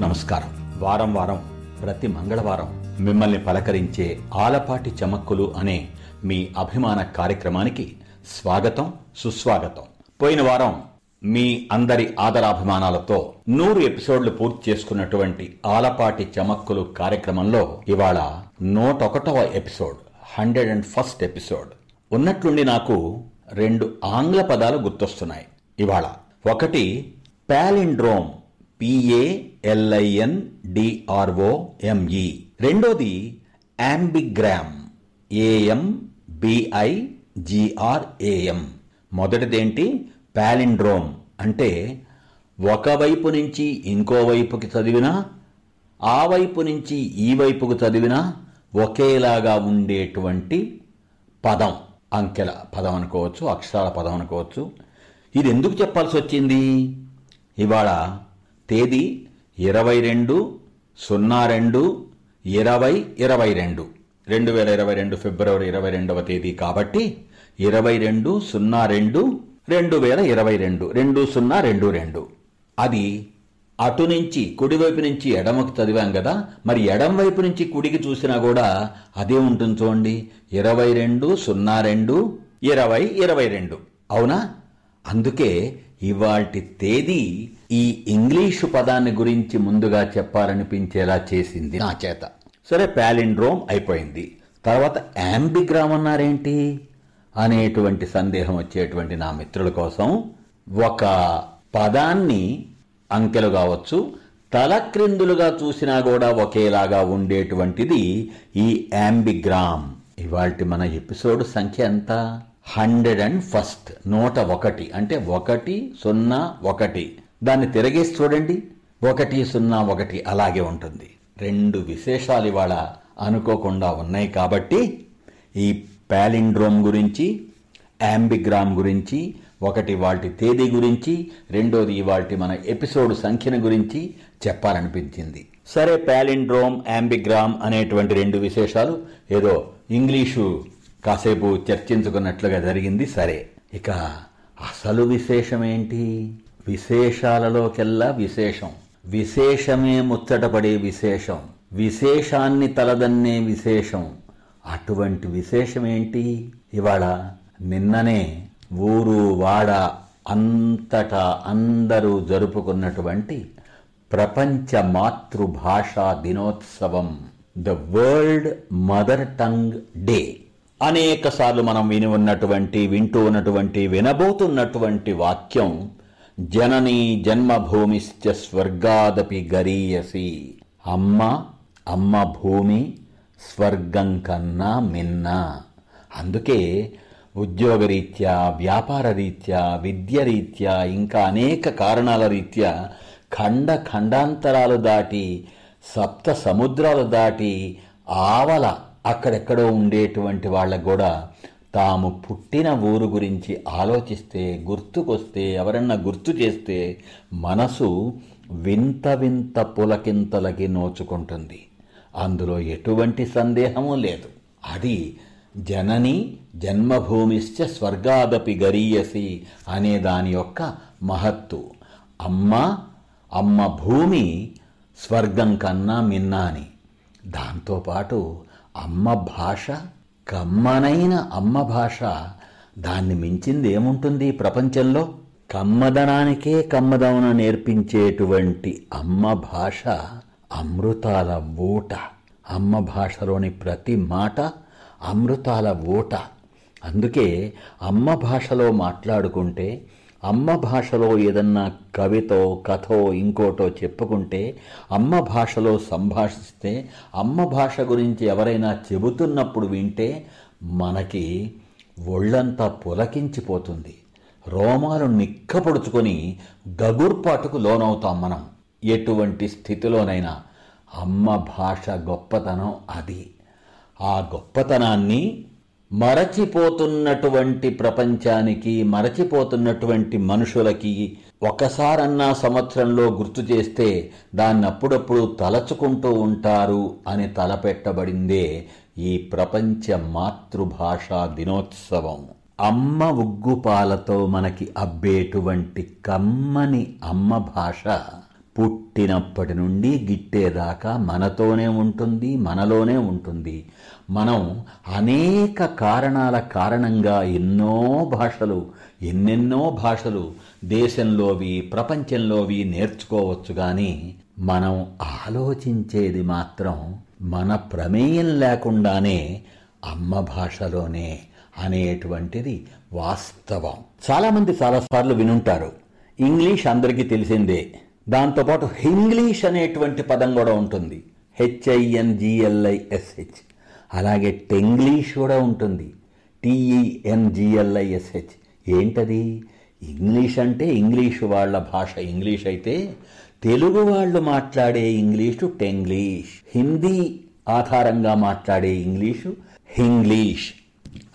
నమస్కారం. వారం వారం ప్రతి మంగళవారం మిమ్మల్ని పలకరించే ఆలపాటి చమక్కులు అనే మీ అభిమాన కార్యక్రమానికి స్వాగతం సుస్వాగతం. పోయిన వారం మీ అందరి ఆదరాభిమానాలతో నూరు ఎపిసోడ్లు పూర్తి చేసుకున్నటువంటి ఆలపాటి చమక్కులు కార్యక్రమంలో ఇవాళ నూటొకటవ episode hundred and first episode. ఉన్నట్లుండి నాకు రెండు ఆంగ్ల పదాలు గుర్తొస్తున్నాయి. ఇవాళ ఒకటి palindrome. P A L I N D R O M E రెండోది ambigram A M B I G R A M మొదటిదేంటి? Palindrome అంటే ఒకవైపు నుంచి ఇంకో వైపుకి చదివినా ఆ వైపు నుంచి ఈ వైపుకు చదివినా ఒకేలాగా ఉండేటువంటి పదం. అంకెల పదం అనుకోవచ్చు అక్షరాల పదం అనుకోవచ్చు. ఇది ఎందుకు చెప్పాల్సి వచ్చింది? ఇవాళ తేదీ ఇరవై రెండు సున్నా రెండు ఇరవై ఇరవై రెండు. రెండు వేల ఇరవై రెండు ఫిబ్రవరి ఇరవై రెండవ తేదీ కాబట్టి ఇరవై రెండు సున్నా రెండు రెండు వేల ఇరవై రెండు. రెండు సున్నా రెండు రెండు. అది అటు నుంచి కుడివైపు నుంచి ఎడమకు చదివాం కదా మరి ఎడం వైపు నుంచి కుడికి చూసినా కూడా అదే ఉంటుంది చూడండి. ఇరవై రెండు సున్నా రెండు ఇరవై ఇరవై రెండు. అవునా? అందుకే ఇవాల్టి తేదీ ఈ ఇంగ్లీషు పదాన్ని గురించి ముందుగా చెప్పాలనిపించేలా చేసింది నా చేత. సరే ప్యాలిండ్రోమ్ అయిపోయింది. తర్వాత యాంబిగ్రామ్ అన్నారేంటి? అనేటువంటి సందేహం వచ్చేటువంటి నా మిత్రుల కోసం ఒక పదాన్ని అంకెలు కావచ్చు తలక్రిందులుగా చూసినా కూడా ఒకేలాగా ఉండేటువంటిది ఈ యాంబిగ్రామ్. ఇవాల్టి మన ఎపిసోడ్ సంఖ్య ఎంత? హండ్రెడ్ అండ్ ఫస్ట్ నూట ఒకటి. అంటే ఒకటి సున్నా ఒకటి. దాన్ని తిరగేసి చూడండి. ఒకటి సున్నా ఒకటి అలాగే ఉంటుంది. రెండు విశేషాలు ఇవాళ అనుకోకుండా ఉన్నాయి కాబట్టి ఈ ప్యాలిండ్రోమ్ గురించి యాంబిగ్రామ్ గురించి ఒకటి వాటి తేదీ గురించి రెండోది వాటి మన ఎపిసోడ్ సంఖ్యను గురించి చెప్పాలనిపించింది. సరే ప్యాలిండ్రోమ్ యాంబిగ్రామ్ అనేటువంటి రెండు విశేషాలు ఏదో ఇంగ్లీషు కాసేపు చర్చించుకున్నట్లుగా జరిగింది. సరే ఇక అసలు విశేషమేంటి? విశేషాలలోకెల్లా విశేషం. విశేషమే ముచ్చటపడే విశేషం. విశేషాన్ని తలదన్నే విశేషం. అటువంటి విశేషమేంటి? ఇవాళ నిన్ననే ఊరు వాడ అంతటా అందరూ జరుపుకున్నటువంటి ప్రపంచ మాతృభాషా దినోత్సవం the world mother tongue day. అనేక సార్లు మనం విని ఉన్నటువంటి వింటూ ఉన్నటువంటి వినబోతున్నటువంటి వాక్యం జననీ జన్మభూమిశ్చ స్వర్గాదపి గరీయసి. అమ్మ అమ్మ భూమి స్వర్గం కన్నా మిన్న. అందుకే ఉద్యోగరీత్యా వ్యాపార రీత్యా విద్య రీత్యా ఇంకా అనేక కారణాల రీత్యా ఖండ ఖండాంతరాలు దాటి సప్త సముద్రాలు దాటి ఆవల అక్కడెక్కడో ఉండేటువంటి వాళ్ళకు కూడా తాము పుట్టిన ఊరు గురించి ఆలోచిస్తే గుర్తుకొస్తే ఎవరన్నా గుర్తు చేస్తే మనసు వింత వింత పులకింతలకి నోచుకుంటుంది. అందులో ఎటువంటి సందేహము లేదు. అది జనని జన్మభూమిశ్చ స్వర్గాదపి గరీయసి అనే దాని యొక్క మహత్తు. అమ్మ అమ్మ భూమి స్వర్గం కన్నా మిన్నా అని దాంతోపాటు అమ్మ భాష కమ్మనైన అమ్మ భాష దాన్ని మించింది ఏముంటుంది ప్రపంచంలో? కమ్మదనానికే కమ్మదమున నేర్పించేటువంటి అమ్మ భాష అమృతాల ఊట. అమ్మ భాషలోని ప్రతి మాట అమృతాల ఊట. అందుకే అమ్మ భాషలో మాట్లాడుకుంటే అమ్మ భాషలో ఏదన్నా కవితో కథో ఇంకోటో చెప్పుకుంటే అమ్మ భాషలో సంభాషిస్తే అమ్మ భాష గురించి ఎవరైనా చెబుతున్నప్పుడు వింటే మనకి ఒళ్ళంతా పులకించిపోతుంది. రోమాలు నిక్కపొడుచుకొని గగుర్పాటుకు లోనవుతాం మనం. ఎటువంటి స్థితిలోనైనా అమ్మ భాష గొప్పతనం అది. ఆ గొప్పతనాన్ని మరచిపోతున్నటువంటి ప్రపంచానికి మరచిపోతున్నటువంటి మనుషులకి ఒకసారన్నా సంవత్సరంలో గుర్తు చేస్తే దాన్ని అప్పుడప్పుడు తలచుకుంటూ ఉంటారు అని తలపెట్టబడిందే ఈ ప్రపంచ మాతృభాషా దినోత్సవం. అమ్మ ఉగ్గుపాలతో మనకి అబ్బేటువంటి కమ్మని అమ్మ భాష. పుట్టినప్పటి నుండి గిట్టేదాకా మనతోనే ఉంటుంది మనలోనే ఉంటుంది. మనం అనేక కారణాల కారణంగా ఎన్నో భాషలు ఎన్నెన్నో భాషలు దేశంలోవి ప్రపంచంలోవి నేర్చుకోవచ్చు కానీ మనం ఆలోచించేది మాత్రం మన ప్రమేయం లేకుండానే అమ్మ భాషలోనే అనేటువంటిది వాస్తవం. చాలామంది చాలాసార్లు వినుంటారు. ఇంగ్లీష్ అందరికీ తెలిసిందే. దాంతోపాటు హింగ్లీష్ అనేటువంటి పదం కూడా ఉంటుంది. హెచ్ఐఎన్జిఎల్ఐఎస్హెచ్ అలాగే టెంగ్లీష్ కూడా ఉంటుంది. టీఈఎన్జిఎల్ఐఎస్హెచ్ ఏంటది? ఇంగ్లీష్ అంటే ఇంగ్లీషు వాళ్ళ భాష. ఇంగ్లీష్ అయితే తెలుగు వాళ్ళు మాట్లాడే ఇంగ్లీషు టెంగ్లీష్. హిందీ ఆధారంగా మాట్లాడే ఇంగ్లీషు హింగ్లీష్.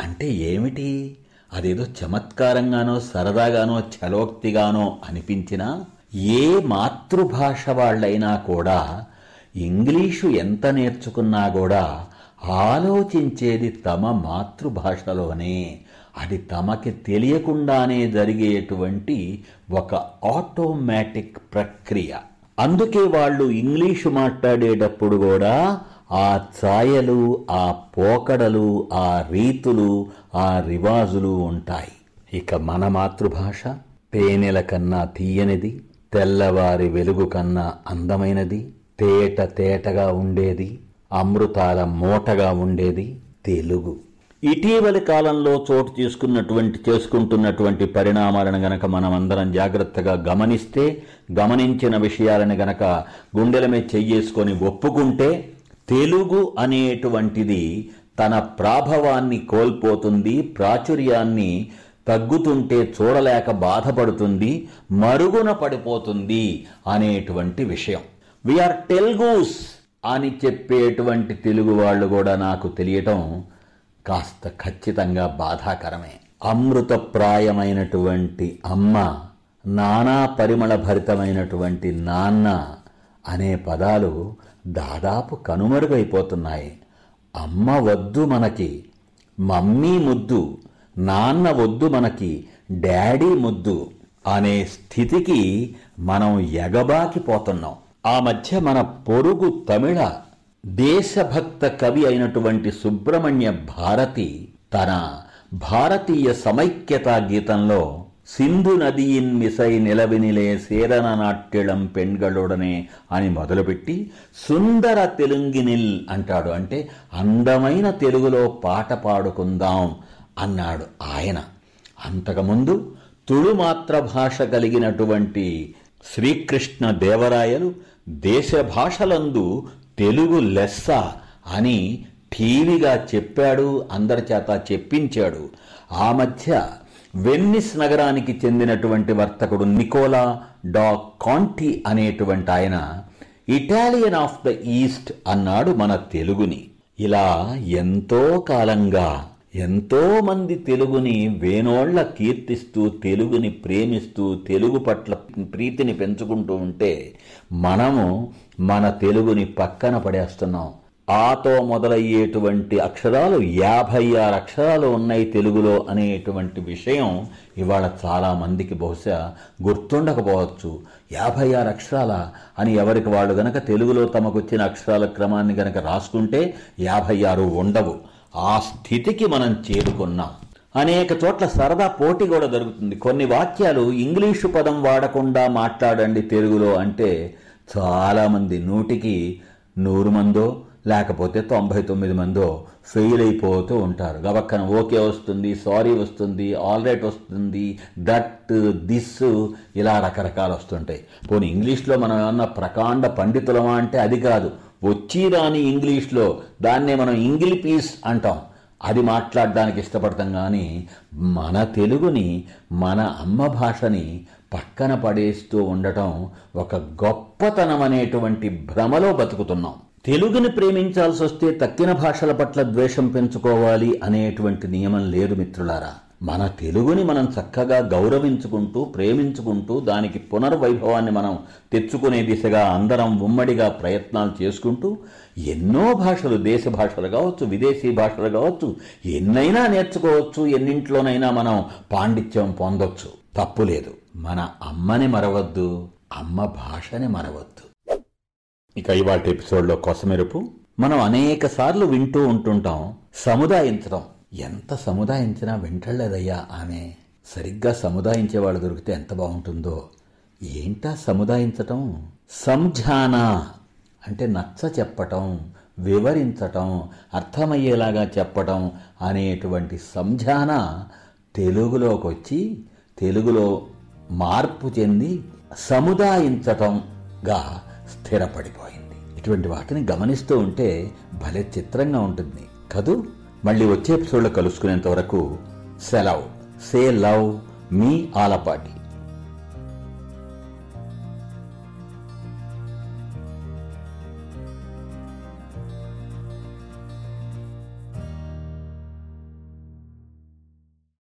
అంటే ఏమిటి? అదేదో చమత్కారంగానో సరదాగానో చలోక్తిగానో అనిపించినా ఏ మాతృభాష వాళ్ళైనా కూడా ఇంగ్లీషు ఎంత నేర్చుకున్నా కూడా ఆలోచించేది తమ మాతృభాషలోనే. అది తమకి తెలియకుండానే జరిగేటువంటి ఒక ఆటోమేటిక్ ప్రక్రియ. అందుకే వాళ్ళు ఇంగ్లీషు మాట్లాడేటప్పుడు కూడా ఆ ఛాయలు ఆ పోకడలు ఆ రీతులు ఆ రివాజులు ఉంటాయి. ఇక మన మాతృభాష తేనెల కన్నా తీయనిది. తెల్లవారి వెలుగు కన్నా అందమైనది తేట తేటగా ఉండేది అమృతాల మూటగా ఉండేది తెలుగు. ఇటీవలి కాలంలో చోటు చేసుకున్నటువంటి చేసుకుంటున్నటువంటి పరిణామాలను గనక మనం అందరం జాగ్రత్తగా గమనిస్తే గమనించిన విషయాలను గనక గుండెల మీద చెయ్యేసుకొని ఒప్పుకుంటే తెలుగు అనేటువంటిది తన ప్రాభవాన్ని కోల్పోతుంది ప్రాచుర్యాన్ని తగ్గుతుంటే చూడలేక బాధపడుతుంది మరుగున పడిపోతుంది అనేటువంటి విషయం. వీఆర్ టెల్గూస్ అని చెప్పేటువంటి తెలుగు వాళ్ళు కూడా నాకు తెలియటం కాస్త ఖచ్చితంగా బాధాకరమే. అమృతప్రాయమైనటువంటి అమ్మ నానా పరిమళ భరితమైనటువంటి నాన్న అనే పదాలు దాదాపు కనుమరుగైపోతున్నాయి. అమ్మ వద్దు మనకి మమ్మీ ముద్దు నాన్న వద్దు మనకి డాడీ ముద్దు అనే స్థితికి మనం ఎగబాకిపోతున్నాం. ఆ మధ్య మన పొరుగు తమిళ దేశభక్త కవి అయినటువంటి సుబ్రహ్మణ్య భారతి తన భారతీయ సమైక్యతా గీతంలో సింధు నదీన్ మిసై నిలవినిలే సేరన నాట్యళం పెణ్గళుడనే అని మొదలుపెట్టి సుందర తెలుంగినిల్ అంటాడు. అంటే అందమైన తెలుగులో పాట పాడుకుందాం అన్నాడు ఆయన. అంతకుముందు తుళుమాత్ర భాష కలిగినటువంటి శ్రీకృష్ణ దేవరాయలు దేశ భాషలందు తెలుగు లెస్స అని ఠీవిగా చెప్పాడు అందరి చేత చెప్పించాడు. ఆ మధ్య వెన్నిస్ నగరానికి చెందినటువంటి వర్తకుడు నికోలా డా కాంటి అనేటువంటి ఆయన ఇటాలియన్ ఆఫ్ ద ఈస్ట్ అన్నాడు మన తెలుగుని. ఇలా ఎంతో కాలంగా ఎంతోమంది తెలుగుని వేనోళ్ళ కీర్తిస్తూ తెలుగుని ప్రేమిస్తూ తెలుగు పట్ల ప్రీతిని పెంచుకుంటూ ఉంటే మనము మన తెలుగుని పక్కన పడేస్తున్నాం. ఆతో మొదలయ్యేటువంటి అక్షరాలు యాభై ఆరు అక్షరాలు ఉన్నాయి తెలుగులో అనేటువంటి విషయం ఇవాళ చాలా మందికి బహుశా గుర్తుండకపోవచ్చు. యాభై ఆరు అక్షరాల అని ఎవరికి వాళ్ళు గనక తెలుగులో తమకు వచ్చిన అక్షరాల క్రమాన్ని గనక రాసుకుంటే యాభై ఆరు ఉండవు. ఆ స్థితికి మనం చేరుకున్నాం. అనేక చోట్ల సరదా పోటీ కూడా జరుగుతుంది. కొన్ని వాక్యాలు ఇంగ్లీషు పదం వాడకుండా మాట్లాడండి తెలుగులో అంటే చాలామంది నూటికి నూరు మందో లేకపోతే తొంభై తొమ్మిది మందో ఫెయిల్ అయిపోతూ ఉంటారు. గబక్కన ఓకే వస్తుంది సారీ వస్తుంది ఆల్ రైట్ వస్తుంది దట్ దిస్ ఇలా రకరకాలు వస్తుంటాయి. పోనీ ఇంగ్లీష్లో మనం ఏమన్నా ప్రకాండ పండితులమా అంటే అది కాదు. వచ్చి రాని ఇంగ్లీష్లో దాన్నే మనం ఇంగిలి పీస్ అంటాం. అది మాట్లాడడానికి ఇష్టపడతాం కానీ మన తెలుగుని మన అమ్మ భాషని పక్కన పడేస్తూ ఉండటం ఒక గొప్పతనం అనేటువంటి భ్రమలో బతుకుతున్నాం. తెలుగుని ప్రేమించాల్సి వస్తే తక్కిన భాషల పట్ల ద్వేషం పెంచుకోవాలి అనేటువంటి నియమం లేదు మిత్రులారా. మన తెలుగుని మనం చక్కగా గౌరవించుకుంటూ ప్రేమించుకుంటూ దానికి పునర్వైభవాన్ని మనం తెచ్చుకునే దిశగా అందరం ఉమ్మడిగా ప్రయత్నాలు చేసుకుంటూ ఎన్నో భాషలు దేశ భాషలు కావచ్చు విదేశీ భాషలు కావచ్చు ఎన్నైనా నేర్చుకోవచ్చు ఎన్నింట్లోనైనా మనం పాండిత్యం పొందొచ్చు. తప్పు లేదు. మన అమ్మని మరవద్దు అమ్మ భాషని మరవద్దు. ఇక ఇవాటి ఎపిసోడ్లో కొసమెరుపు. మనం అనేక సార్లు వింటూ ఉంటుంటాం సముదాయించడం. ఎంత సముదాయించినా వింటలేదయ్యా ఆమె. సరిగ్గా సముదాయించేవాడు దొరికితే ఎంత బాగుంటుందో. ఏంటా సముదాయించటం? సంఝానా అంటే నచ్చ చెప్పటం వివరించటం అర్థమయ్యేలాగా చెప్పటం అనేటువంటి సంఝాన తెలుగులోకి వచ్చి తెలుగులో మార్పు చెంది సముదాయించటంగా స్థిరపడిపోయింది. ఇటువంటి వాటిని గమనిస్తూ ఉంటే భలే చిత్రంగా ఉంటుంది. కదూ? మళ్ళీ వచ్చే ఎపిసోడ్లో కలుసుకునేంత వరకు సెలవ్. సే లవ్ మీ ఆలపాటి.